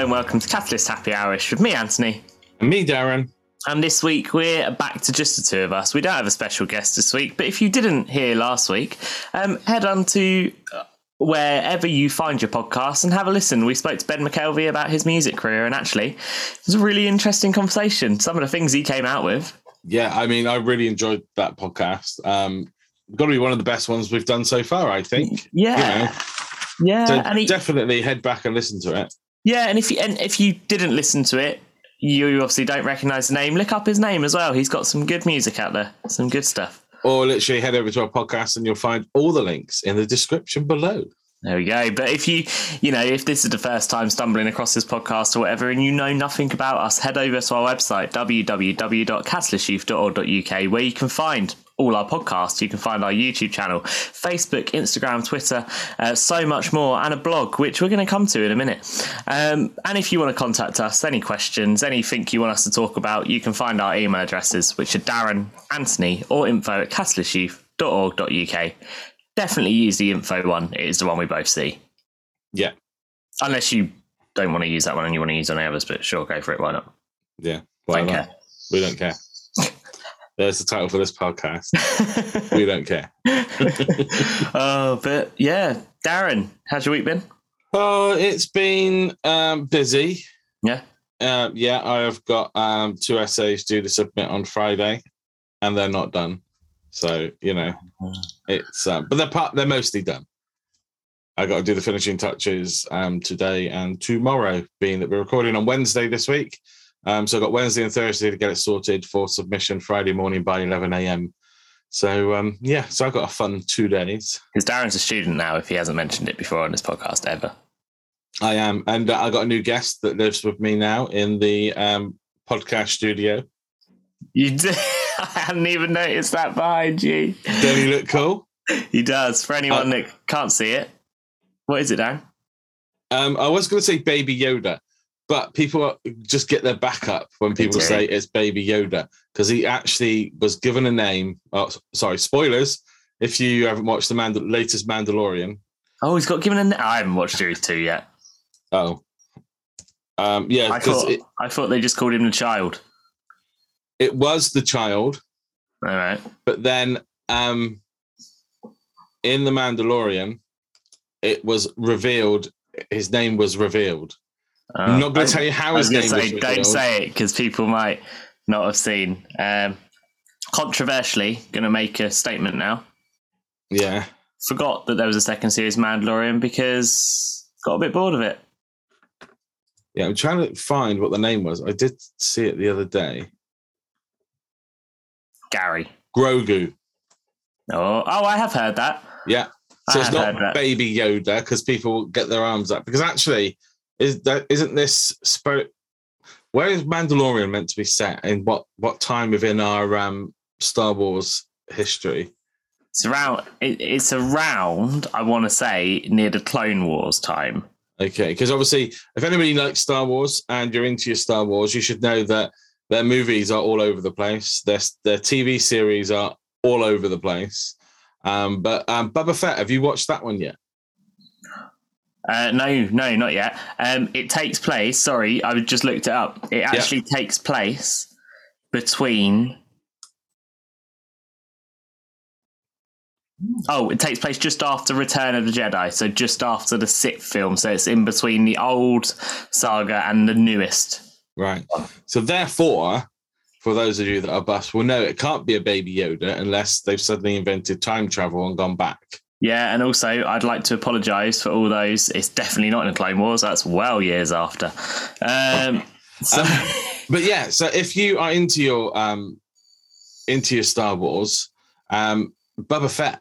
Hello and welcome to Catalyst Happy Hourish with me, Anthony. And me, Darren. And this week we're back to just the two of us. We don't have a special guest this week, but if you didn't hear last week, um, head on to uh, wherever you find your podcast and have a listen. We spoke to Ben McKelvey about his music career, and actually, it was a really interesting conversation. Some of the things he came out with. Yeah, I mean, I really enjoyed that podcast. Um, got to be one of the best ones we've done so far, I think. Yeah. You know, Yeah, so and he, definitely head back and listen to it. Yeah, and if you and if you didn't listen to it, you obviously don't recognise the name. Look up his name as well. He's got some good music out there, some good stuff. Or literally head over to our podcast and you'll find all the links in the description below. There we go. But if you, you know, if this is the first time stumbling across this podcast or whatever, and you know nothing about us, head over to our website www.catalystyouth.org.uk, where you can find all our podcasts. You can find our YouTube channel, Facebook, Instagram, Twitter, uh, so much more, and a blog, which we're going to come to in a minute. Um, and if you want to contact us, any questions, anything you want us to talk about, you can find our email addresses, which are Darren, Anthony, or info at catalystyouth.org.uk. Definitely use the info one. It is the one we both see. Yeah. Unless you don't want to use that one and you want to use any others, but sure, go for it. Why not? Yeah. don't not? care. We don't care. There's the title for this podcast. we don't care. oh, but yeah, Darren, how's your week been? Oh, it's been um, busy. Yeah. Uh, yeah, I have got um, two essays due to submit on Friday, and they're not done. So you know, it's um, but they're part. They're mostly done. I got to do the finishing touches um, today and tomorrow, being that we're recording on Wednesday this week. Um, so I got Wednesday and Thursday to get it sorted for submission Friday morning by 11 a.m. So um, yeah, so I've got a fun two days. Because Darren's a student now, if he hasn't mentioned it before on this podcast ever. I am, and uh, I got a new guest that lives with me now in the um, podcast studio. You did. I hadn't even noticed that behind you. Don't he look cool? He does. For anyone Uh, that can't see it, what is it, Darren? Um, I was going to say Baby Yoda, but people just get their back up when people say it's Baby Yoda because he actually was given a name. Oh, sorry, spoilers. If you haven't watched the Mandal- latest Mandalorian, Oh, he's got given a. I haven't watched series two yet. oh, um, yeah, I because thought it, I thought they just called him the child. it was the child, All right. but then um, in the Mandalorian, it was revealed. His name was revealed. I'm not going to tell you how Uh, I was his going to name say, was don't revealed. say it because people might not have seen. Um, controversially, going to make a statement now. Yeah. Forgot that there was a second series Mandalorian because got a bit bored of it. Yeah, I'm trying to find what the name was. I did see it the other day. Gary. Grogu. Oh, oh, I have heard that. Yeah. I So it's not. Baby Yoda because people get their arms up. Because actually, is that isn't this spirit? Where is Mandalorian meant to be set? In what what time within our um, Star Wars history? It's around. It, it's around. I want to say near the Clone Wars time. Okay, because obviously, if anybody likes Star Wars and you're into your Star Wars, you should know that their movies are all over the place. Their their TV series are all over the place. Um, but um, Boba Fett, have you watched that one yet? Uh, no, no, not yet. Um, it takes place. Sorry, I just looked it up. It actually takes place between. Oh, it takes place just after Return of the Jedi, so just after the sixth film. So it's in between the old saga and the newest. Right. So therefore, for those of you that are bus, will know it can't be a baby Yoda unless they've suddenly invented time travel and gone back. Yeah, and also I'd like to apologise for all those. It's definitely not in the Clone Wars. That's well years after. Um, so, Um, But yeah, so if you are into your um into your Star Wars, um, Boba Fett,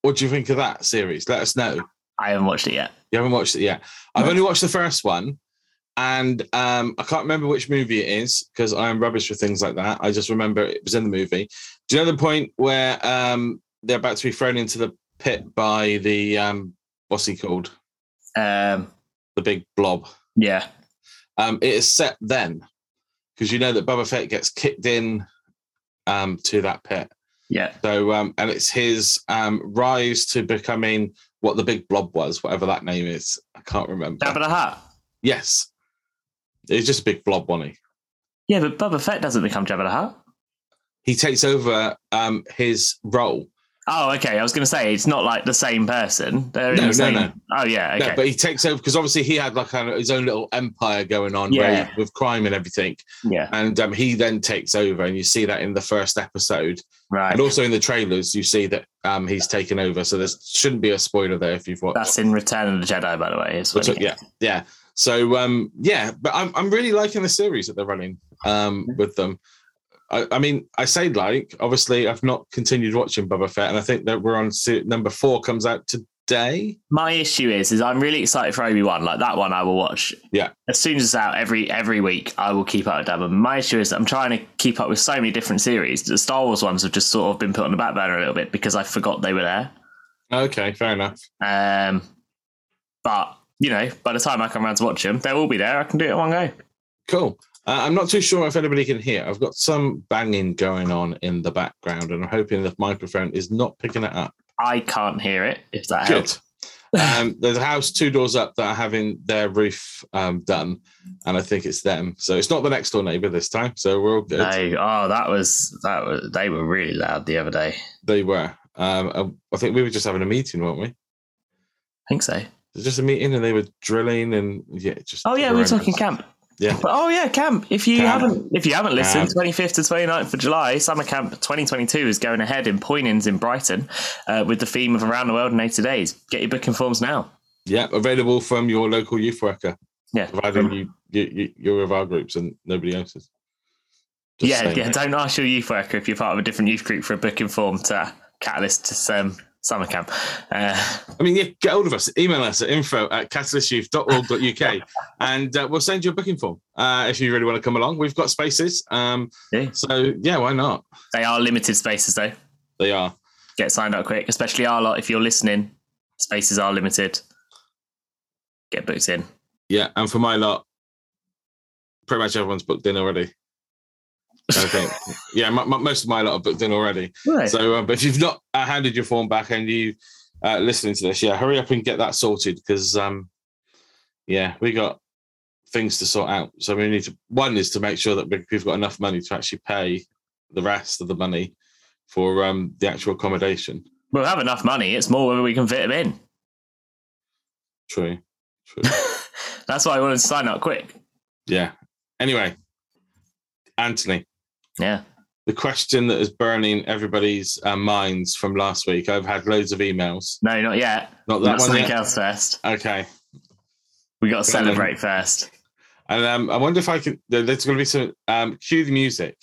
what do you think of that series? Let us know. I haven't watched it yet. You haven't watched it yet. I've only watched the first one, and um, I can't remember which movie it is because I am rubbish for things like that. I just remember it was in the movie. Do you know the point where um, they're about to be thrown into the pit by the um, what's he called? Um, The big blob. yeah, Um, it is set then because you know that Boba Fett gets kicked in um, to that pit. yeah. So, um, and it's his um, rise to becoming what the big blob was, whatever that name is. I can't remember. Jabba the Hutt. Yes. It's just a big blob, wasn't he? Yeah, but Boba Fett doesn't become Jabba the Hutt. He takes over um, his role. Oh, okay. I was going to say it's not like the same person. They're in No, the no, same... no. Oh, yeah. Okay. No, but he takes over because obviously he had like kind of his own little empire going on Yeah. he- with crime and everything. yeah. And um, he then takes over, and you see that in the first episode. Right. And also in the trailers, you see that um, he's taken over. So there shouldn't be a spoiler there if you've watched. That's in Return of the Jedi, by the way. Which- yeah, yeah. So um, yeah, but I'm I'm really liking the series that they're running um, with them. I, I mean, I say like. Obviously, I've not continued watching Boba Fett, and I think that we're on number four comes out today. My issue is, is I'm really excited for Obi Wan. Like that one, I will watch. Yeah. As soon as it's out, every every week, I will keep up with that. But my issue is, I'm trying to keep up with so many different series. The Star Wars ones have just sort of been put on the back burner a little bit because I forgot they were there. Okay, fair enough. Um, but you know, by the time I come around to watch them, they'll all be there. I can do it in one go. Cool. Uh, I'm not too sure if anybody can hear. I've got some banging going on in the background, and I'm hoping the microphone is not picking it up. I can't hear it. If that Good. helps. um, there's a house two doors up that are having their roof um, done, and I think it's them. So it's not the next door neighbour this time. So we're all good. No, oh, that was that was. They were really loud the other day. They were. Um, I think we were just having a meeting, weren't we? I think so. was just a meeting, and they were drilling, and yeah, just. Oh yeah, we were talking camp. Yeah. But, oh yeah, camp. If you Camp. haven't, if you haven't listened, twenty fifth to 29th of July, summer camp 2022 is going ahead in Poynings in Brighton, uh, with the theme of around the world in 80 days. Get your booking forms now. Yeah, available from your local youth worker, Yeah, providing you, you, you you're with our groups and nobody else's. Just yeah, yeah. Don't ask your youth worker if you're part of a different youth group for a booking form to Catalyst to um, summer camp. Uh, I mean, yeah, get hold of us. Email us at info at catalystyouth.org.uk and uh, we'll send you a booking form uh, if you really want to come along. We've got spaces. Um, Yeah. So, yeah, why not? they are limited spaces though. They are. Get signed up quick, especially our lot. If you're listening, spaces are limited. Get booked in. Yeah. And for my lot, pretty much everyone's booked in already. I think. yeah, m- m- most of my lot are booked in already. Right. So, uh, but if you've not uh, handed your form back and you uh, listening to this, yeah, hurry up and get that sorted because, um, yeah, we got things to sort out. So we need to. One is to make sure that we- we've got enough money to actually pay the rest of the money for um, the actual accommodation. We'll have enough money. It's more whether we can fit them in. True. True. That's why I wanted to sign up quick. yeah. Anyway, Anthony, Yeah. the question that is burning everybody's uh, minds from last week. I've had loads of emails. No, not yet. Not that one something yet. else first. Okay. We got to Go on then. celebrate first. And um, I wonder if I can. There's going to be some. Um, cue the music.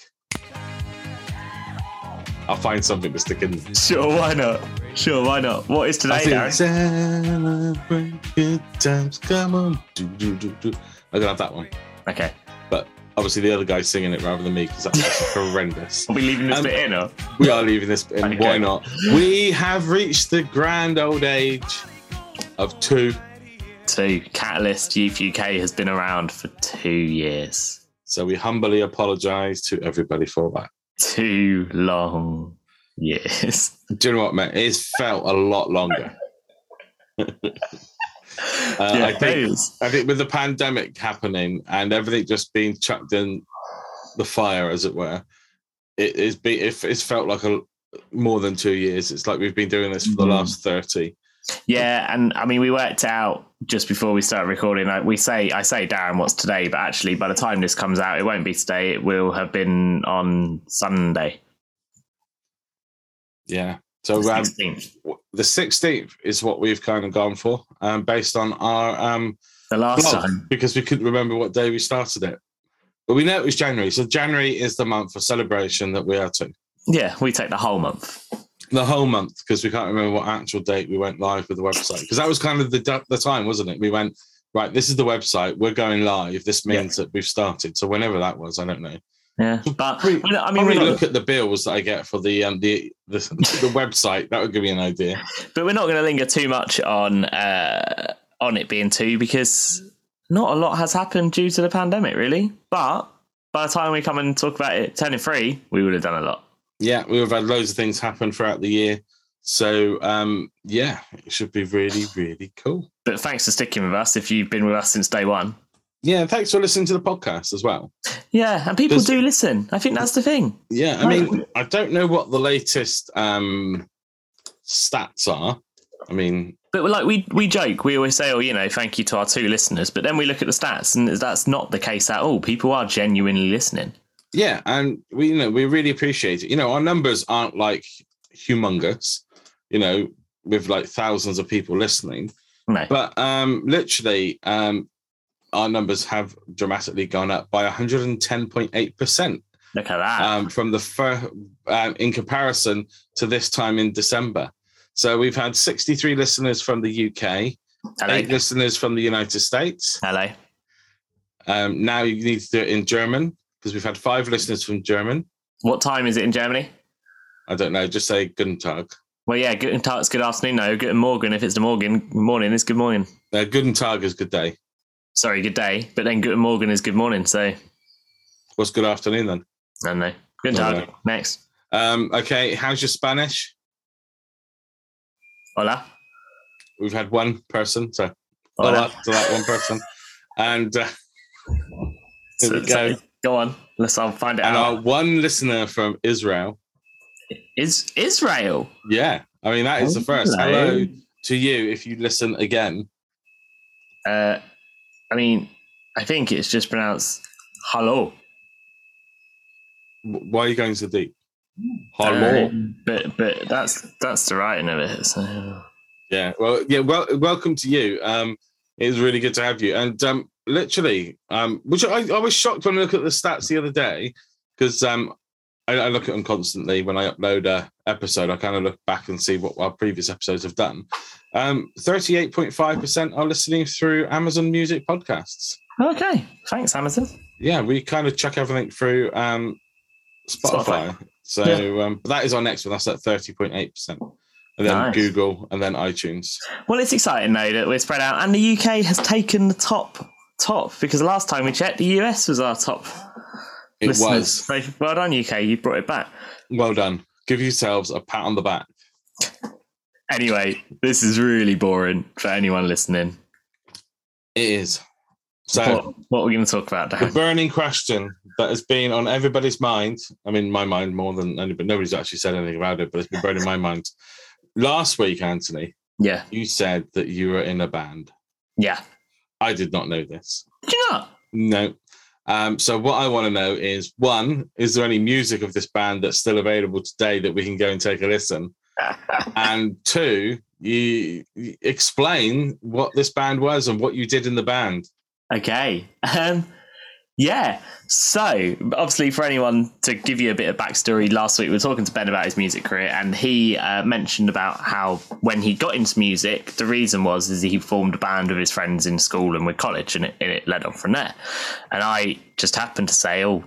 I'll find something to stick in. Sure, why not? Sure, why not? What is today, I Darren? celebrate good times. Come on, do do do do. I'm gonna have that one. Okay. Obviously, the other guy's singing it rather than me because that's horrendous. Are we leaving this Um, bit in or? We are leaving this, and Okay. why not? We have reached the grand old age of two. Two. Catalyst Youth UK has been around for two years. So we humbly apologise to everybody for that. Two long years. Do you know what, mate? It's felt a lot longer. Uh, yeah, I think. I think with the pandemic happening and everything just being chucked in the fire, as it were, it is be it, it's felt like a more than two years. It's like we've been doing this for the Mhm. last thirty. Yeah, and I mean, we worked out just before we start recording. Like we say, I say, Darren, what's today? But actually, by the time this comes out, it won't be today. It will have been on Sunday, Yeah. So um, 16th. the sixteenth is what we've kind of gone for, um, based on our um, the last blog, time. because we couldn't remember what day we started it. But we know it was January. So January is the month for celebration that we are to. Yeah, we take the whole month. The whole month because we can't remember what actual date we went live with the website because that was kind of the the time, wasn't it? We went right. This is the website. We're going live. This means that we've started. So whenever that was, I don't know. Yeah, but I mean, Probably we're look at the bills that I get for the um the the, the website. That would give me an idea. but we're not going to linger too much on uh, on it being two because not a lot has happened due to the pandemic, really. But by the time we come and talk about it turning three, we would have done a lot. Yeah, we've had loads of things happen throughout the year. So um yeah, it should be really really cool. But thanks for sticking with us. If you've been with us since day one, Yeah, thanks for listening to the podcast as well. Yeah, and people do listen. I think that's the thing. Yeah, I mean, I don't know what the latest um, stats are. I mean, But like we we joke, we always say, "Oh, you know, thank you to our two listeners." But then we look at the stats, and that's not the case at all. People are genuinely listening. yeah, and we you know we really appreciate it. You know, our numbers aren't like humongous. You know, with like thousands of people listening, No, but um, literally, um, our numbers have dramatically gone up by 110.8 percent. look at that. um, from the first, um, in comparison to this time in December. So we've had 63 listeners from the UK, Hello, eight listeners from the United States. hello. Um, now you need to do it in German because we've had five listeners from German. What time is it in Germany? I don't know, just say Guten Tag. Well, yeah, guten Tag, it's good afternoon. No, guten Morgen. If it's the Morgen morning, it's good morning. Uh, Guten Tag is good day. Sorry, good day. But then guten Morgen is good morning. So What's good afternoon then? don't know. Guten No, Tag. Next. Um, okay, how's your Spanish? Hola. We've had one person, so Hola. hola to that one person. And uh, So- go. so- go on. Let's. I'll find it And out. our one listener from Israel. Is Israel? Yeah, I mean that is the first. Hello. Hello to you if you listen again. Uh, I mean, I think it's just pronounced hello. Why are you going so deep? Hello. Uh, but but that's that's the writing of it. So yeah. Well, yeah. Well, welcome to you. Um, it is really good to have you. And um, literally, um, which I, I was shocked when I looked at the stats the other day because um, I, I look at them constantly when I upload a episode. I kind of look back and see what our previous episodes have done. Um, thirty-eight point five percent are listening through Amazon Music podcasts. okay, thanks Amazon. yeah, we kind of chuck everything through um, Spotify. So um, that is our next one. That's at thirty point eight percent, and then Nice. Google, and then iTunes. Well, it's exciting though that we're spread out, and the UK has taken the top top because last time we checked, the US was our top. It listeners. was So well done, UK. You brought it back. well done. Give yourselves a pat on the back. Anyway, this is really boring for anyone listening. It is. So what, what are we going to talk about, the burning question that has been on everybody's mind. I mean, my mind more than anybody. Nobody's actually said anything about it, but it's been burning my mind. Last week, Anthony, Yeah, you said that you were in a band. yeah. I did not know this. Did you not? No. Um, so what I want to know is one, is there any music of this band that's still available today that we can go and take a listen? and two, you, you explain what this band was and what you did in the band. Okay. Um, yeah. So, obviously, for anyone to give you a bit of backstory, last week we were talking to Ben about his music career, and he uh, mentioned about how when he got into music, the reason was is he formed a band with his friends in school and with college, and it, and it led on from there. And I just happened to say, oh,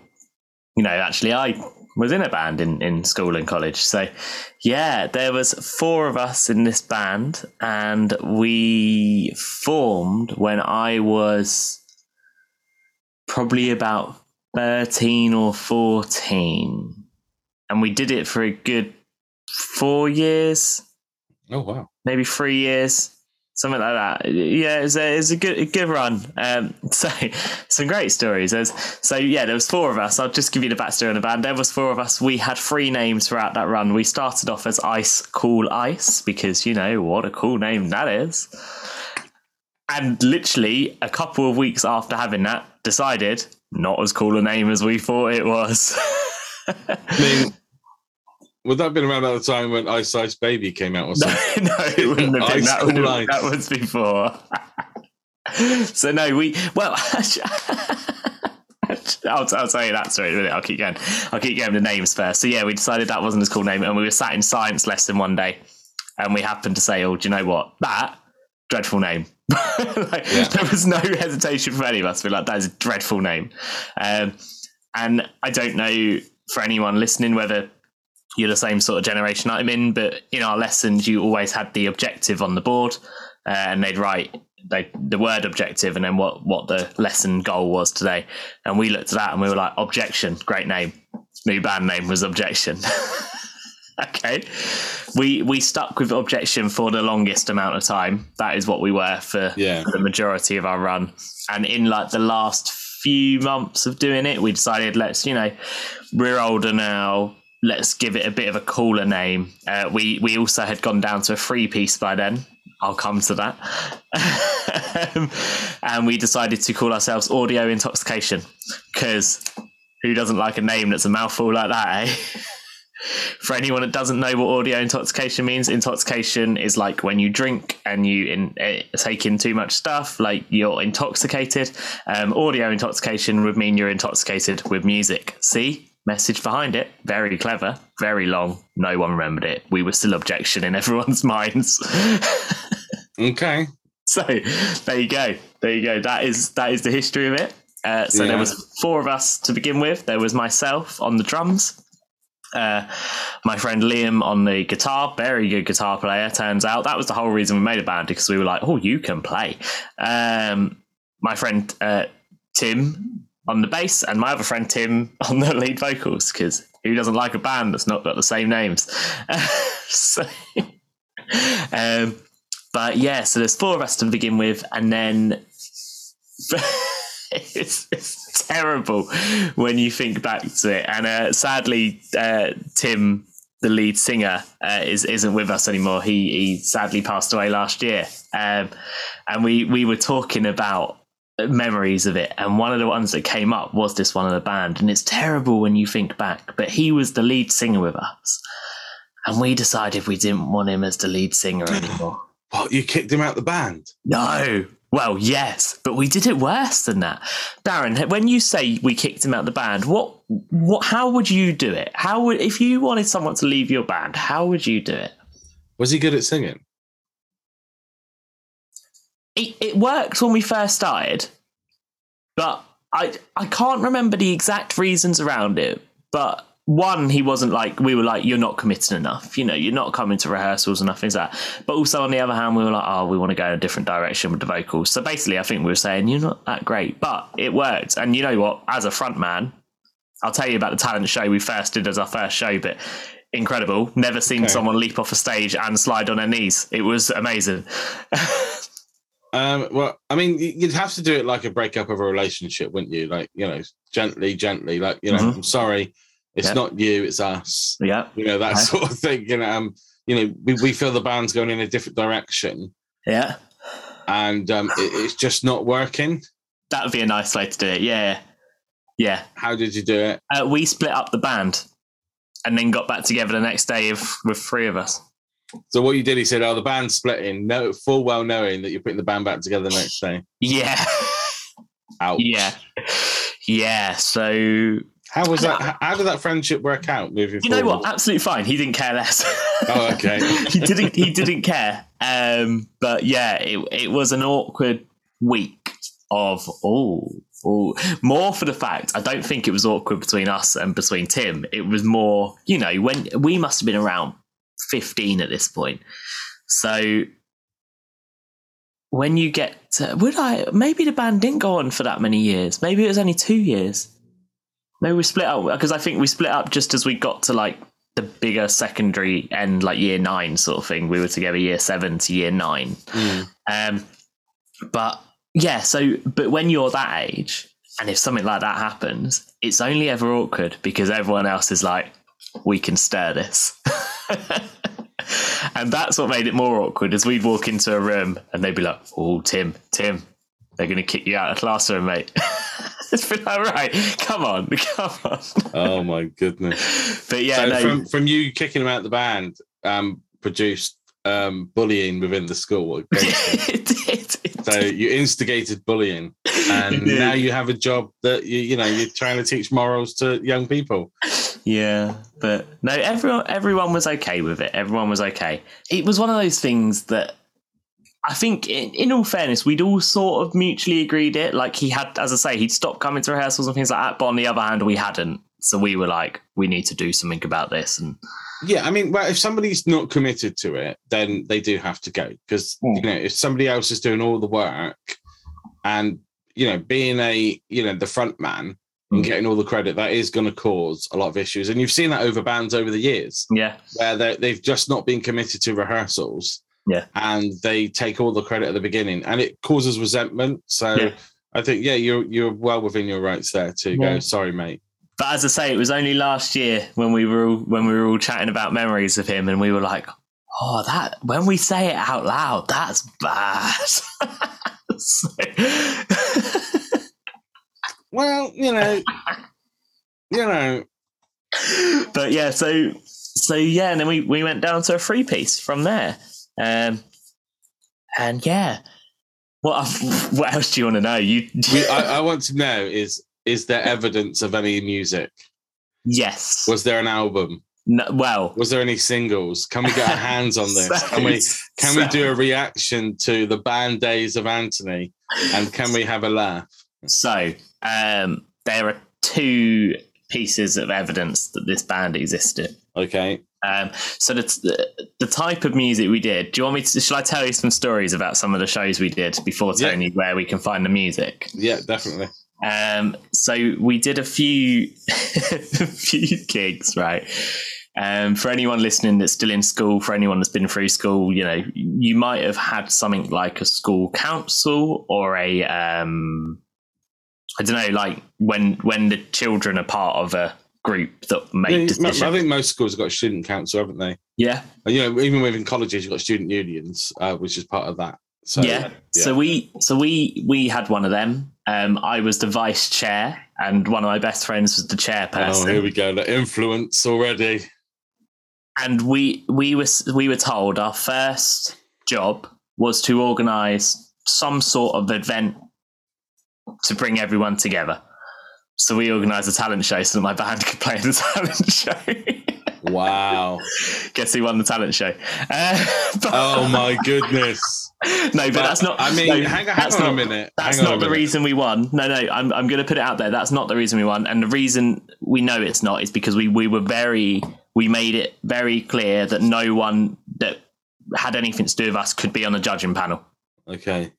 you know, actually, I was in a band in, in school and college. So, yeah, there was four of us in this band, and we formed when I was probably about 13 or 14. And we did it for a good four years, Oh wow. maybe three years, something like that. Yeah, it was a, it was a good a good run. Um, so some great stories. There's, so yeah, there was four of us. I'll just give you the backstory on the band. There was four of us. We had three names throughout that run. We started off as Ice Cool Ice because you know what a cool name that is. And literally a couple of weeks after having that, decided not as cool a name as we thought it was. I mean, would that have been around at the time when Ice Ice Baby came out or No, something? no, it wouldn't have been. That, would have, that was before. so no, we well. I'll, I'll tell you that story in a minute. I'll keep going. I'll keep going the names first. So yeah, we decided that wasn't a cool name, and we were sat in science lesson one day, and we happened to say, "Oh, do you know what? That dreadful name." like, Yeah. There was no hesitation from any of us. We're like, "That is a dreadful name," um, and I don't know for anyone listening whether you're the same sort of generation I'm in, but in our lessons, you always had the objective on the board, uh, and they'd write they, the word objective and then what, what the lesson goal was today. And we looked at that and we were like, objection, great name. New band name was objection. okay. We we stuck with objection for the longest amount of time. That is what we were for Yeah. the majority of our run. And in like the last few months of doing it, we decided let's you know we're older now. Let's give it a bit of a cooler name. Uh, we we also had gone down to a free piece by then. I'll come to that. Um, and we decided to call ourselves Audio Intoxication because who doesn't like a name that's a mouthful like that, eh? For anyone that doesn't know what audio intoxication means, intoxication is like when you drink and you in, uh, take in too much stuff, like you're intoxicated. Um, audio intoxication would mean you're intoxicated with music. See? Message behind it. Very clever, very long. No one remembered it. We were still objection in everyone's minds. Okay. So there you go. There you go. That is that is the history of it. Uh, so there was four of us to begin with. There was myself on the drums, uh, my friend Liam on the guitar, very good guitar player. Turns out that was the whole reason we made a band because we were like, oh, you can play. Um, my friend uh, Tim on the bass, and my other friend Tim on the lead vocals because who doesn't like a band that's not got the same names? so. Um, but yeah, so there's four of us to begin with, and then it's, it's terrible when you think back to it. And uh, sadly, uh, Tim, the lead singer, uh, is isn't with us anymore. He he sadly passed away last year, um, and we we were talking about memories of it and one of the ones that came up was this one of the band and it's terrible when you think back but he was the lead singer with us and we decided we didn't want him as the lead singer anymore What? You kicked him out the band? no. Well, yes, but we did it worse than that. Darren, when you say we kicked him out the band, what what how would you do it? How would if you wanted someone to leave your band, how would you do it? Was he good at singing? It, it worked when we first started, but I I can't remember the exact reasons around it. But one, he wasn't like we were like, you're not committed enough. You know, you're not coming to rehearsals and things like that. But also on the other hand, we were like, oh, we want to go in a different direction with the vocals. So basically, I think we were saying you're not that great, but it worked. And you know what? As a front man, I'll tell you about the talent show we first did as our first show, but incredible. Never seen Okay. someone leap off a stage and slide on their knees. It was amazing. Um, well, I mean, you'd have to do it like a breakup of a relationship, wouldn't you? Like, you know, gently, gently, like, you know, Mhm. I'm sorry, it's Yep. not you, it's us. yeah, You know, that Okay. sort of thing. You know, um, you know, we, we feel the band's going in a different direction yeah. and um, it, it's just not working. That would be a nice way to do it. Yeah. Yeah. How did you do it? Uh, we split up the band and then got back together the next day of, with three of us. So what you did, he said, "Oh, the band's splitting." No, full well knowing that you're putting the band back together the next day. Yeah. Ouch. yeah. Yeah. So, How was that? How, did that friendship work out moving you know forward? what? Absolutely fine. He didn't care less. Oh, okay. he didn't, he didn't care. Um, but yeah, it, it was an awkward week of, oh, oh, more for the fact, I don't think it was awkward between us and between Tim. It was more, you know, when we must have been around 15 at this point. So when you get to, would I, maybe the band didn't go on for that many years. Maybe it was only two years. Maybe we split up because I think we split up just as we got to like the bigger secondary end, like year nine sort of thing. We were together year seven to year nine. Mm. Um, but yeah, so but when you're that age, and if something like that happens, it's only ever awkward because everyone else is like, "We can stir this," and that's what made it more awkward. As we'd walk into a room and they'd be like, "Oh, Tim, Tim, they're going to kick you out of the classroom, mate." it's been like, come on, come on. Oh my goodness. But yeah, so no, from from you kicking him out of the band, um, produced um, bullying within the school. it did. It so did. you instigated bullying, and now you have a job that you you know you're trying to teach morals to young people. Yeah, but no, everyone everyone was okay with it. Everyone was okay. It was one of those things that I think, in, in all fairness, we'd all sort of mutually agreed it. Like he had, as I say, he'd stopped coming to rehearsals and things like that. But on the other hand, we hadn't. So we were like, we need to do something about this. And Yeah, I mean, well, if somebody's not committed to it, then they do have to go because Mm. you know if somebody else is doing all the work, and you know being a you know the front man, and Mm. getting all the credit, that is going to cause a lot of issues. And you've seen that over bands over the years Yeah, where they've just not been committed to rehearsals. Yeah. And they take all the credit at the beginning and it causes resentment. So Yeah. I think, yeah, you're you're well within your rights there to Yeah. go, sorry, mate. but as I say, it was only last year when we were all, when we were all chatting about memories of him, and we were like, "Oh, that when we say it out loud, that's bad." So- Well, you know, you know, but yeah, so so yeah, and then we we went down to a free piece from there, um, and yeah, what what else do you want to know? You we, I, I want to know is is there evidence of any music? yes, Was there an album? no, well, Was there any singles? Can we get our hands on this? Can we can we do a reaction to the band days of Anthony? And can we have a laugh? So um, there are two pieces of evidence that this band existed. Okay. Um, so the, the the type of music we did. Do you want me to? Shall I tell you some stories about some of the shows we did before Yeah. where we can find the music? Yeah, definitely. Um, so we did a few a few gigs, right? Um, for anyone listening that's still in school, for anyone that's been through school, you know, you might have had something like a school council or a um, I don't know, like when when the children are part of a group that make Yeah, decisions. I think most schools have got student council, haven't they? yeah, And, you know, even within colleges, you've got student unions, uh, which is part of that. So yeah. So we so we we had one of them. Um, I was the vice chair, and one of my best friends was the chairperson. oh, here we go. The influence already. and we we were we were told our first job was to organize some sort of event to bring everyone together. So we organized a talent show so that my band could play in the talent show. Wow. Guess who won the talent show? Uh, but- oh my goodness. no, but, that's not. I mean, no, hang, hang that's on a minute. That's hang not the minute. reason we won. No, no, I'm, I'm going to put it out there. That's not the reason we won. And the reason we know it's not is because we, we were very, we made it very clear that no one that had anything to do with us could be on the judging panel. Okay.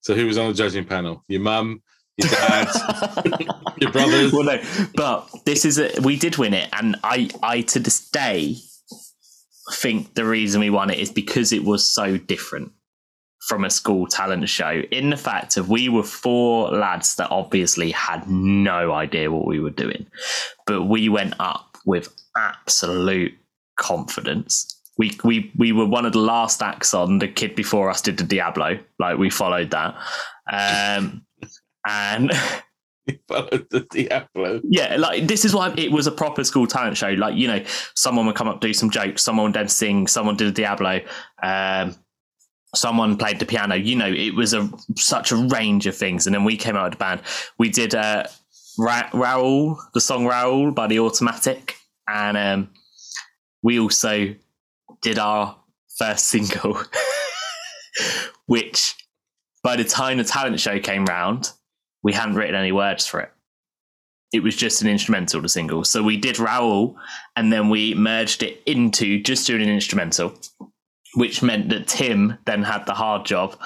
So who was on the judging panel? Your mum, your dad, your brothers. well, no, but this is a, we did win it, and I, I to this day think the reason we won it is because it was so different from a school talent show. In the fact of we were four lads that obviously had no idea what we were doing, but we went up with absolute confidence. We, we we were one of the last acts on. The kid before us did the Diablo, like we followed that, um, and You followed the Diablo. yeah, like this is why it was a proper school talent show. Like you know, someone would come up do some jokes, someone would then sing, someone did a Diablo, um, someone played the piano. You know, it was a such a range of things. And then we came out with the band. We did uh, Ra- Raoul, the song Raoul by the Automatic, and um, we also did our first single, which by the time the talent show came round, we hadn't written any words for it. It was just an instrumental, the single. So we did Raoul and then we merged it into just doing an instrumental, which meant that Tim then had the hard job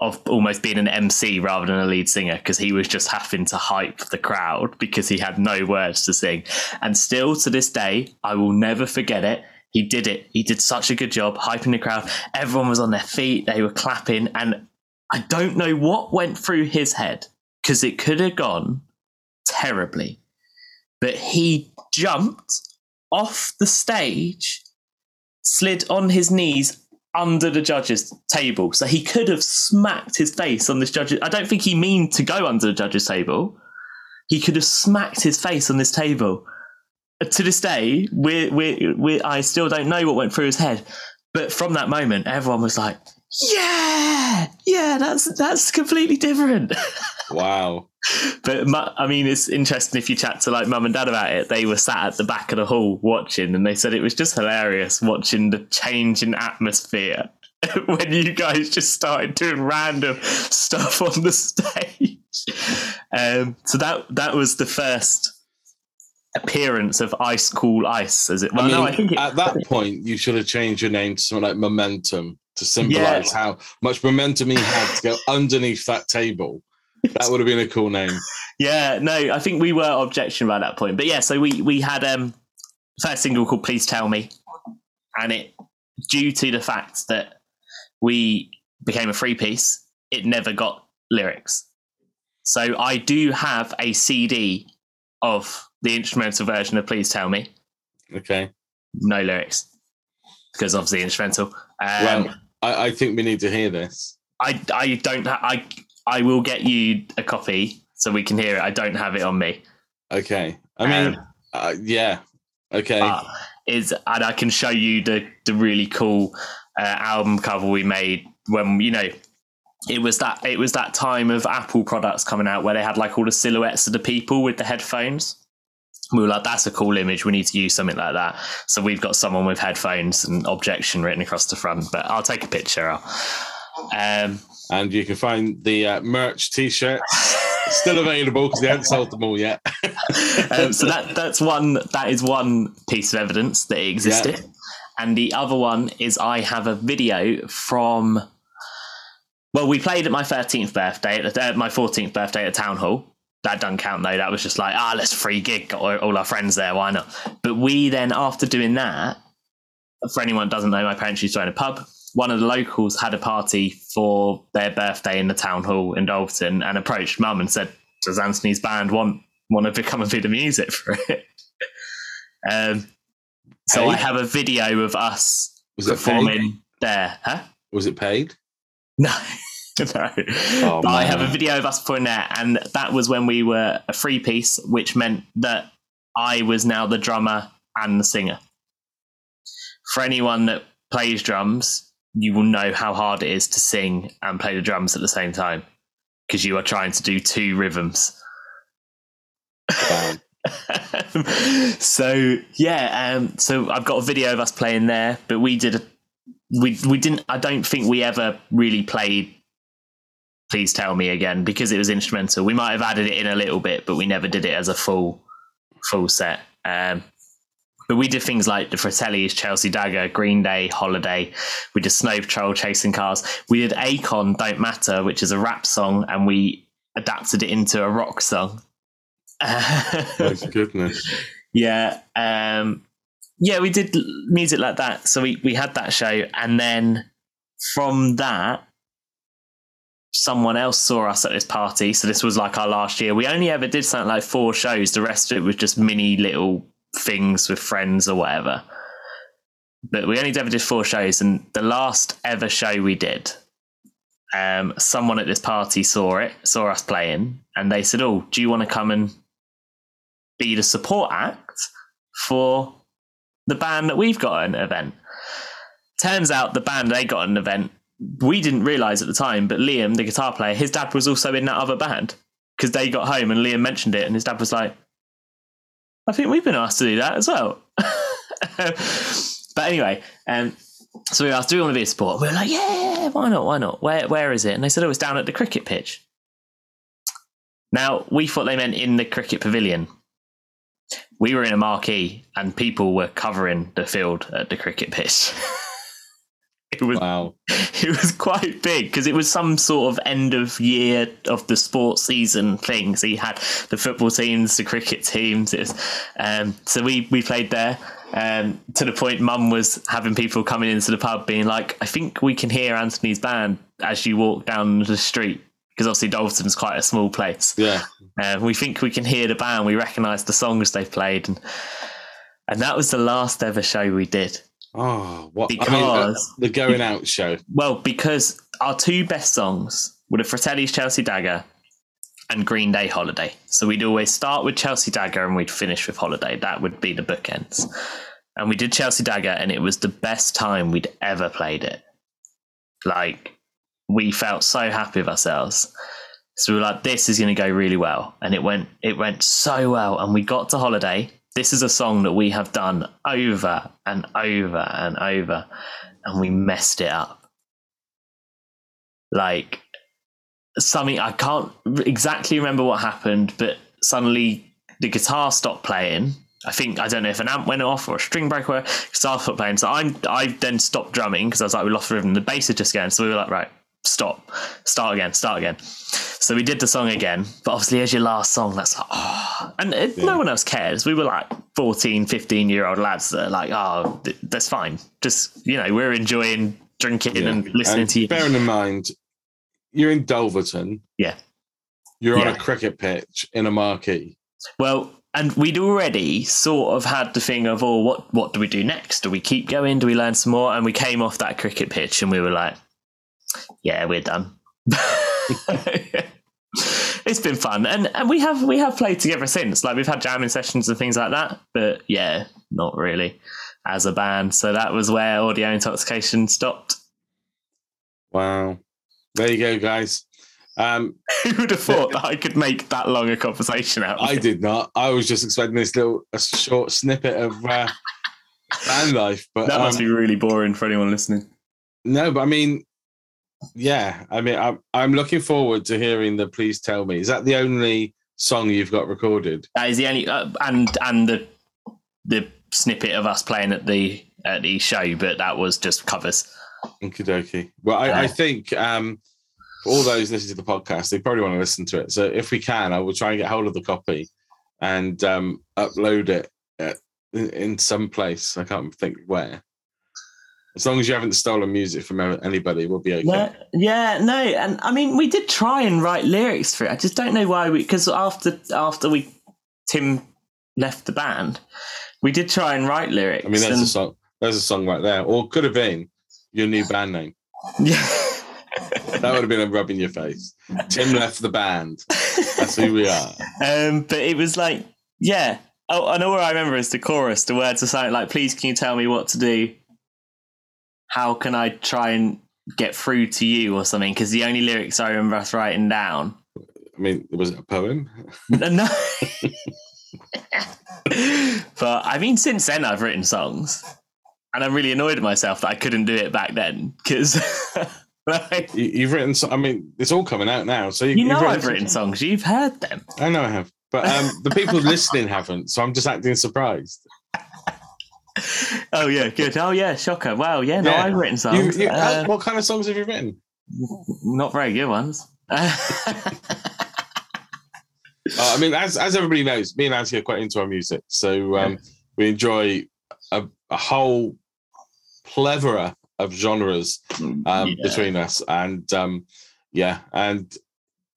of almost being an MC rather than a lead singer because he was just having to hype the crowd because he had no words to sing. And still to this day, I will never forget it. He did it. He did such a good job hyping the crowd. Everyone was on their feet, they were clapping. And I don't know what went through his head because it could have gone terribly. But he jumped off the stage, slid on his knees under the judges' table. So he could have smacked his face on this judge's. I don't think he meant to go under the judges' table. He could have smacked his face on this table. Uh, To this day, we we I still don't know what went through his head. But from that moment, everyone was like, "Yeah, yeah, that's that's completely different." Wow. But I mean, it's interesting if you chat to like mum and dad about it. They were sat at the back of the hall watching, and they said it was just hilarious watching the change in atmosphere when you guys just started doing random stuff on the stage. Um, so that that was the first appearance of Ice Cool Ice, as it. Well, I mean, no, I think it, at that point, you should have changed your name to something like Momentum to symbolize how much momentum he had to go underneath that table That would have been a cool name. Yeah, no, I think we were objection by that point. But yeah, so we we had um first single called Please Tell Me. And it due to the fact that we became a free piece, it never got lyrics. So I do have a CD of the instrumental version of Please Tell Me. Okay. No lyrics. Because obviously instrumental. Um, well, I, I think we need to hear this. I I don't ha- I I will get you a copy so we can hear it. I don't have it on me. Okay. I mean, Um, uh, yeah. Okay. But is and I can show you the the really cool uh, album cover we made when you know it was that it was that time of Apple products coming out where they had like all the silhouettes of the people with the headphones. We were like, that's a cool image. We need to use something like that. So we've got someone with headphones and objection written across the front. But I'll take a picture. Um, and you can find the uh, merch T-shirts still available because they haven't sold them all yet. um, so that that's one that is one piece of evidence that it existed, and the other one is I have a video from. Well, we played at my thirteenth birthday, at uh, my fourteenth birthday at Town Hall. That doesn't count though. That was just like, ah, let's free gig. Got all, our friends there. Why not? But we then, after doing that, for anyone who doesn't know, my parents used to own a pub. One of the locals had a party for their birthday in the town hall in Dalton and approached mum and said, Does Anthony's band want want to become a bit of music for it? um, so Paid? I have a video of us Was performing there. Huh? Was it paid? No. no. Oh, but I have a video of us putting there, and that was when we were a free piece, which meant that I was now the drummer and the singer. For anyone that plays drums, you will know how hard it is to sing and play the drums at the same time because you are trying to do two rhythms. Wow. so yeah, um, so I've got a video of us playing there, but we did a, we we didn't. I don't think we ever really played. Please tell me again because it was instrumental. We might have added it in a little bit, but we never did it as a full full set. Um, but we did things like the Fratellis, Chelsea Dagger, Green Day, Holiday. We did Snow Patrol, Chasing Cars. We did Akon, Don't Matter, which is a rap song, and we adapted it into a rock song. My goodness. Yeah. Um, yeah, we did music like that. So we, we had that show. And then from that, someone else saw us at this party. So this was like our last year. We only ever did something like four shows. The rest of it was just mini little things with friends or whatever. But we only ever did four shows. And the last ever show we did, um, someone at this party saw it, saw us playing, and they said, Oh, do you want to come and be the support act for the band that we've got an event. Turns out the band they got an event, we didn't realize at the time, but Liam, the guitar player, his dad was also in that other band because they got home and Liam mentioned it, and his dad was like, I think we've been asked to do that as well. but anyway, um, so we asked, Do we want to be a support? We were like, Yeah, why not? Why not? Where, where is it? And they said, Oh, it's down at the cricket pitch. Now, we thought they meant in the cricket pavilion we were in a marquee and people were covering the field at the cricket pitch. it was Wow. it was quite big because it was some sort of end of year of the sports season thing. So you had the football teams, the cricket teams. Was, um, so we we played there. Um, to the point, Mum was having people coming into the pub being like, "I think we can hear Anthony's band as you walk down the street." Because obviously Dalton's quite a small place. Yeah. Uh, we think we can hear the band. We recognise the songs they've played, and and that was the last ever show we did. Oh, what? I mean, uh, Because- the going out show. Well, because our two best songs were the Fratelli's Chelsea Dagger and Green Day Holiday. So we'd always start with Chelsea Dagger and we'd finish with Holiday. That would be the bookends. And we did Chelsea Dagger, and it was the best time we'd ever played it. Like we felt so happy with ourselves. So we were like, this is going to go really well, and it went. It went so well, and we got to holiday. This is a song that we have done over and over and over, and we messed it up. Like something I can't exactly remember what happened, but suddenly the guitar stopped playing. I think I don't know if an amp went off or a string broke or guitar stopped playing. So I'm I then stopped drumming because I was like we lost rhythm. The bass had just gone, so we were like right, stop, start again, start again. So we did the song again, but obviously as your last song, that's like, oh, and it, Yeah. no one else cares. We were like 14, 15 year old lads that are like, oh, th- that's fine. Just, you know, we're enjoying drinking Yeah. and listening And to you. Bearing in mind, you're in Dulverton. Yeah. You're on a cricket pitch in a marquee. Well, and we'd already sort of had the thing of, oh, what what do we do next? Do we keep going? Do we learn some more? And we came off that cricket pitch and we were like, yeah, we're done. it's been fun, and and we have we have played together since. Like we've had jamming sessions and things like that, but yeah, not really as a band. So that was where audio intoxication stopped. Wow. There you go, guys. Um, Who would have thought that I could make that long a conversation out? of I did not. I was just expecting this little a short snippet of uh, band life, but That must um, be really boring for anyone listening. no. But I mean, yeah. I mean, I'm I'm looking forward to hearing the "Please Tell Me." Is that the only song you've got recorded? That is the only uh, and and the the snippet of us playing at the at the show, but that was just covers. Okie dokie. Well, I, I think um, all those listening to the podcast, they probably want to listen to it. So if we can, I will try and get hold of the copy and um, upload it at, in, in some place. I can't think where. As long as you haven't stolen music from anybody, we'll be okay. No, yeah, no, and I mean we did try and write lyrics for it. I just don't know why we because after after we Tim left the band, we did try and write lyrics. I mean, there's and, a song. There's a song right there, or could have been your new band name. yeah. That would have been a rub in your face. Tim left the band. That's who we are. Um, but it was like, yeah. Oh, and all I remember is the chorus. The words are something like, "Please, can you tell me what to do? How can I try and get through to you?" or something. Because the only lyrics I remember us writing down. I mean, was it a poem? no. but I mean, since then I've written songs, and I'm really annoyed at myself that I couldn't do it back then. Because like, You, you've written. So, I mean, it's all coming out now. So you, you know you've I've written songs. You've heard them. I know I have, but um, the people listening haven't. So I'm just acting surprised. Oh yeah, good. Oh yeah, shocker. Wow, yeah, no, Yeah. I've written You, songs. you, Uh, what kind of songs have you written? not very good ones. Uh, I mean, as as everybody knows, me and Anthony are quite into our music, so um, we enjoy a, a whole plethora of genres um, Yeah. between us, and um, yeah, and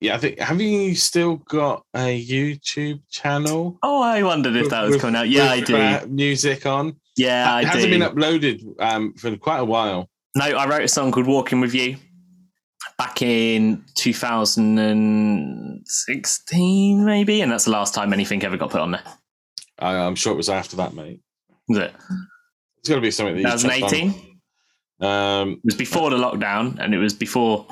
yeah, I think have you still got a YouTube channel? oh, I wondered if that was with- coming out. Yeah, I do. uh, music on. Yeah, I it hasn't do. been uploaded um, for quite a while. No, I wrote a song called "Walking with You" back in 2016, maybe, and that's the last time anything ever got put on there. I, I'm sure it was after that, mate. Was it It's got to be something that you chucked 2018? It. Um, was before the lockdown, and it was before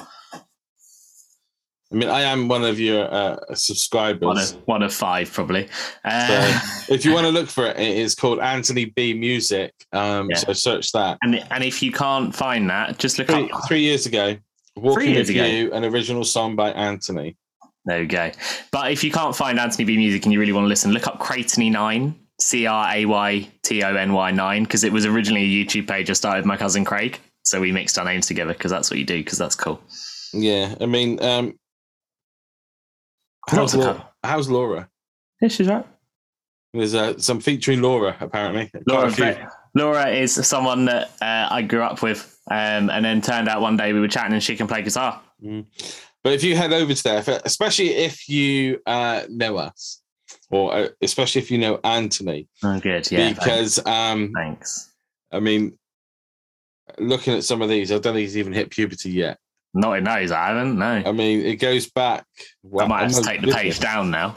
I mean, I am one of your uh, one subscribers. of one of five, probably. Uh, if you want to look for it, it is called Anthony B Music. Um, Yeah. So search that. and and if you can't find that, just look Three, up. three years ago, Walking years with ago. You, an original song by Anthony. There we go. But if you can't find Anthony B music and you really want to listen, look up Craytony Nine, C R A Y T O N Y Nine, because it was originally a YouTube page I started with my cousin Craig. So we mixed our names together because that's what you do, because that's cool. Yeah, I mean, um, how's, of Laura, colour. how's Laura? Yeah, she's right. There's uh, some featuring Laura apparently. Laura, a Laura is someone that uh, I grew up with, um, and then turned out one day we were chatting and she can play guitar. But if you head over to there, if- especially if you uh, know us, or uh, especially if you know Anthony, Oh, good. Yeah. because um, thanks. I mean, looking at some of these, I don't think he's even hit puberty yet. Not in those, I haven't. No. I mean, it goes back. I might have to take the page down now.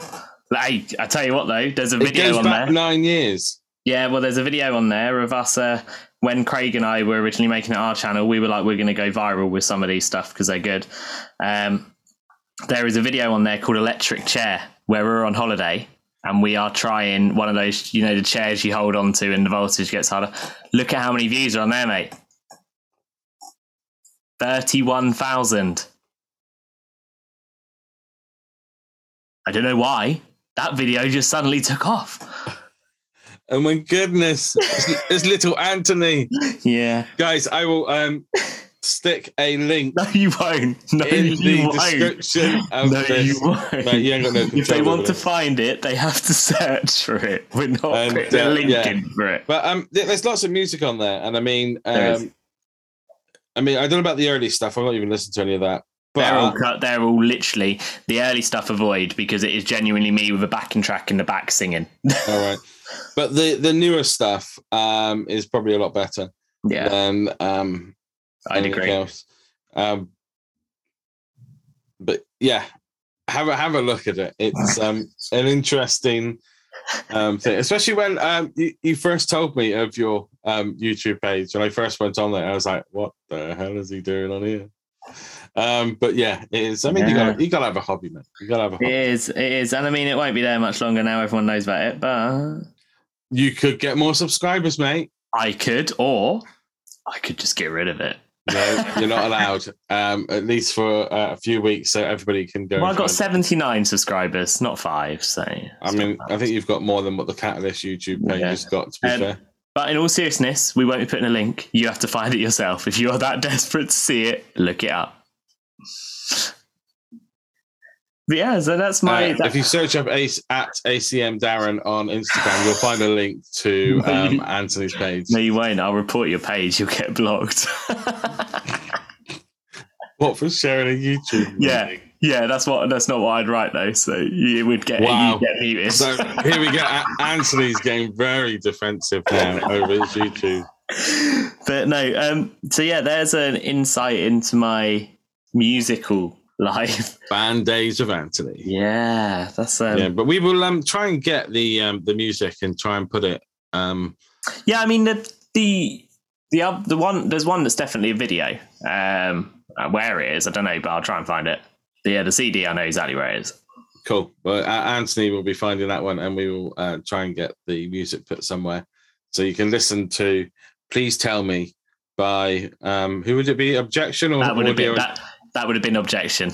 Hey, I tell you what though, there's a It video goes on back there. nine years. Yeah, well, there's a video on there of us uh, when Craig and I were originally making it our channel. We were like, we're going to go viral with some of these stuff because they're good. Um, there is a video on there called Electric Chair where we're on holiday and we are trying one of those, you know, the chairs you hold on to and the voltage gets harder. Look at how many views are on there, mate. 31,000. I don't know why. That video just suddenly took off. Oh my goodness, it's, it's little Anthony, Yeah. guys. I will um stick a link No, you won't. No, in you the won't. description of No, this. you won't. Mate, you ain't got no if they want to find it, they have to search for it. We're not a uh, link yeah. for it. But um, there's lots of music on there, and I mean, um, I mean, I don't know about the early stuff. I've not even listened to any of that. They're all But cut. They're all literally the early stuff. Avoid because it is genuinely me with a backing track in the back singing. all right, but the the newer stuff um is probably a lot better yeah, than um I'd anything agree. else. Um, but yeah, have a have a look at it. It's um an interesting um thing, especially when um you, you first told me of your um YouTube page when I first went on there. I was like, what the hell is he doing on here? Um, but yeah, it is. I mean, you gotta you gotta have a hobby, man. You gotta have a It hobby. is. It is, and I mean, it won't be there much longer now. Everyone knows about it, but You could get more subscribers, mate. I could, or I could just get rid of it. No, you're not allowed. Um, at least for uh, a few weeks, so everybody can go. Well, I've got find it. 79 subscribers, not five. So, I mean, I think you've got more than what the Catalyst YouTube page Yeah. has got. To be Um, fair, but in all seriousness, we won't be putting a link. You have to find it yourself. If you are that desperate to see it, look it up. But yeah, so that's my. Uh, if you search up Ace at ACM Darren on Instagram, you'll find a link to um, Anthony's page. no, you won't. I'll report your page. You'll get blocked. What for sharing a YouTube? Yeah. link? Yeah, that's what. That's not what I'd write though. So you would get. Wow. Get muted. So here we go. Anthony's getting very defensive now over his YouTube. but no. Um. So yeah, there's an insight into my musical life. Band Days of Anthony. Yeah, that's um. yeah, but we will um try and get the um the music and try and put it um Yeah, I mean the the the the one there's one that's definitely a video. Um, where it is, I don't know, but I'll try and find it. But yeah, the CD, I know exactly where it is. cool. Well, uh, Anthony will be finding that one, and we will uh, try and get the music put somewhere so you can listen to. Please tell me by um who would it be? Objection or That would have audio? been that that would have been objection.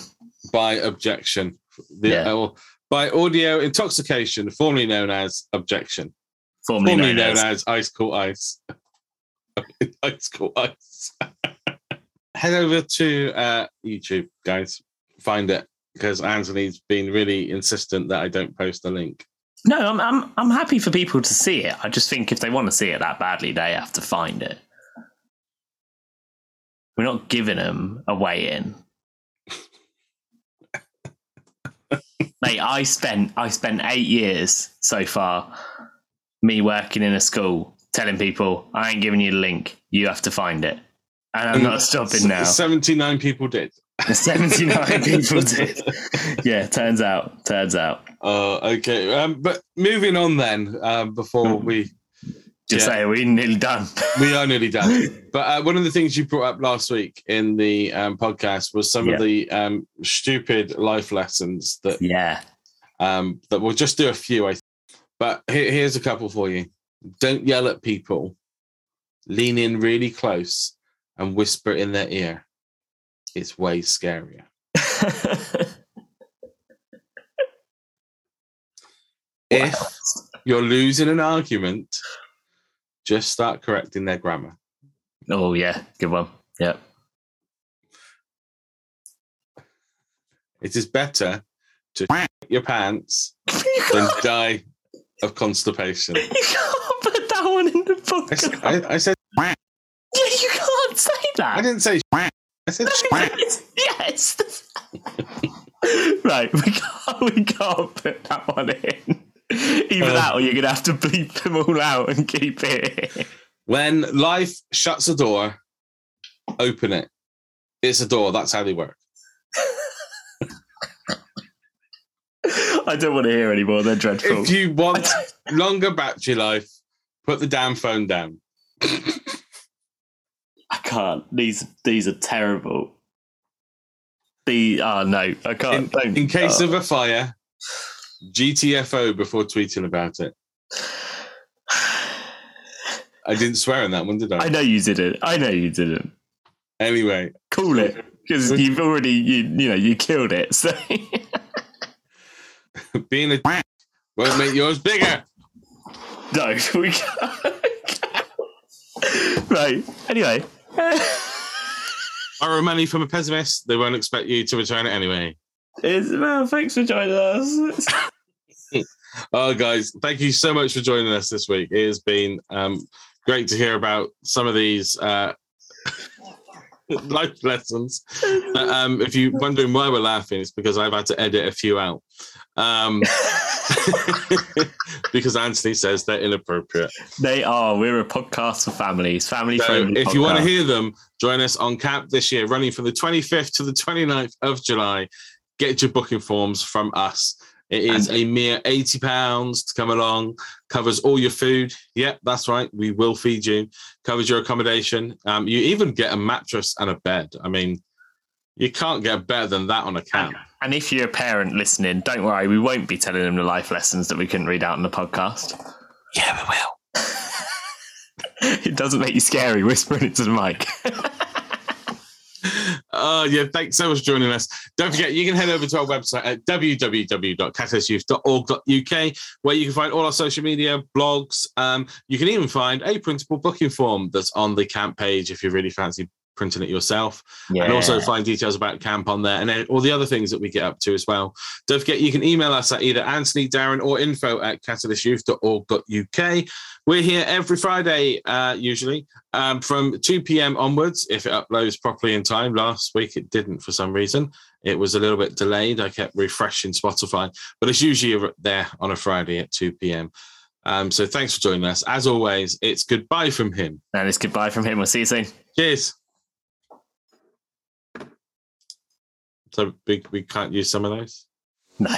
by objection. The, Yeah. uh, by audio intoxication, formerly known as objection, Formerly, formerly known, known as. as ice cool ice. ice cool ice. Head over to uh, YouTube, guys. Find it because Anthony's been really insistent that I don't post the link. No, I'm I'm I'm happy for people to see it. I just think if they want to see it that badly, they have to find it. We're not giving them a way in. Mate, I spent I spent eight years so far, me working in a school, telling people I ain't giving you the link. You have to find it, and I'm not stopping now. Seventy-nine people did. Seventy nine people did. Yeah, turns out, turns out. Uh, okay, um, but moving on then. Um, before we Just Yeah. say we're nearly done. we are nearly done. But uh, one of the things you brought up last week in the um, podcast was some Yeah. of the um, stupid life lessons that yeah. um, that we'll just do a few. I think. But here, here's a couple for you. Don't yell at people. Lean in really close and whisper in their ear. It's way scarier. If you're losing an argument, just start correcting their grammar. oh yeah, good one. Yep. It is better to your pants than die of constipation. you can't put that one in the I, s- podcast. I- I said, that. I didn't say, I said, yes. yes. right, we can't, we can't put that one in. Either Um, that or you're going to have to bleep them all out and keep it in. when life shuts a door, open it. It's a door. That's how they work. I don't want to hear anymore. They're dreadful. If you want longer battery life, put the damn phone down. Can't. These these are terrible. The oh no, I can't. In, in case oh. of ah. a fire, GTFO before tweeting about it. I didn't swear on that one, did I? I know you didn't. I know you didn't. Anyway, Call it because you've already you you know you killed it. So being a won't make yours bigger. no, we can't. right. Anyway. Borrow money from a pessimist, they won't expect you to return it anyway. It's, well, thanks for joining us. Oh, guys, thank you so much for joining us this week. It has been um, great to hear about some of these uh, life lessons. Uh, um, if you're wondering why we're laughing, it's because I've had to edit a few out. Um, because Anthony says they're inappropriate. they are. We're a podcast for families, family So friendly. if you want to hear them, join us on camp this year, running from the 25th to the 29th of July. Get your booking forms from us. It is a mere 80 pounds to come along, covers all your food. Yep, that's right. We will feed you, covers your accommodation. Um, you even get a mattress and a bed. I mean, you can't get better than that on a camp. And if you're a parent listening, don't worry, we won't be telling them the life lessons that we couldn't read out in the podcast. Yeah, we will. It doesn't make you scary whispering into the mic. Oh, yeah. Thanks so much for joining us. Don't forget, you can head over to our website at www.catalystsyouth.org.uk, where you can find all our social media, blogs. Um, you can even find a printable booking form that's on the camp page if you really fancy printing it yourself. And also find details about camp on there and all the other things that we get up to as well. Don't forget, you can email us at either Anthony, Darren, or info at catalystsyouth.org.uk. We're here every Friday, uh, usually, um, from 2 p.m. onwards, if it uploads properly in time. Last week it didn't for some reason. It was a little bit delayed. I kept refreshing Spotify, but it's usually there on a Friday at 2 p.m. Um, so thanks for joining us. As always, it's goodbye from him. and it's goodbye from him. We'll see you soon. Cheers. So we, we can't use some of those? No.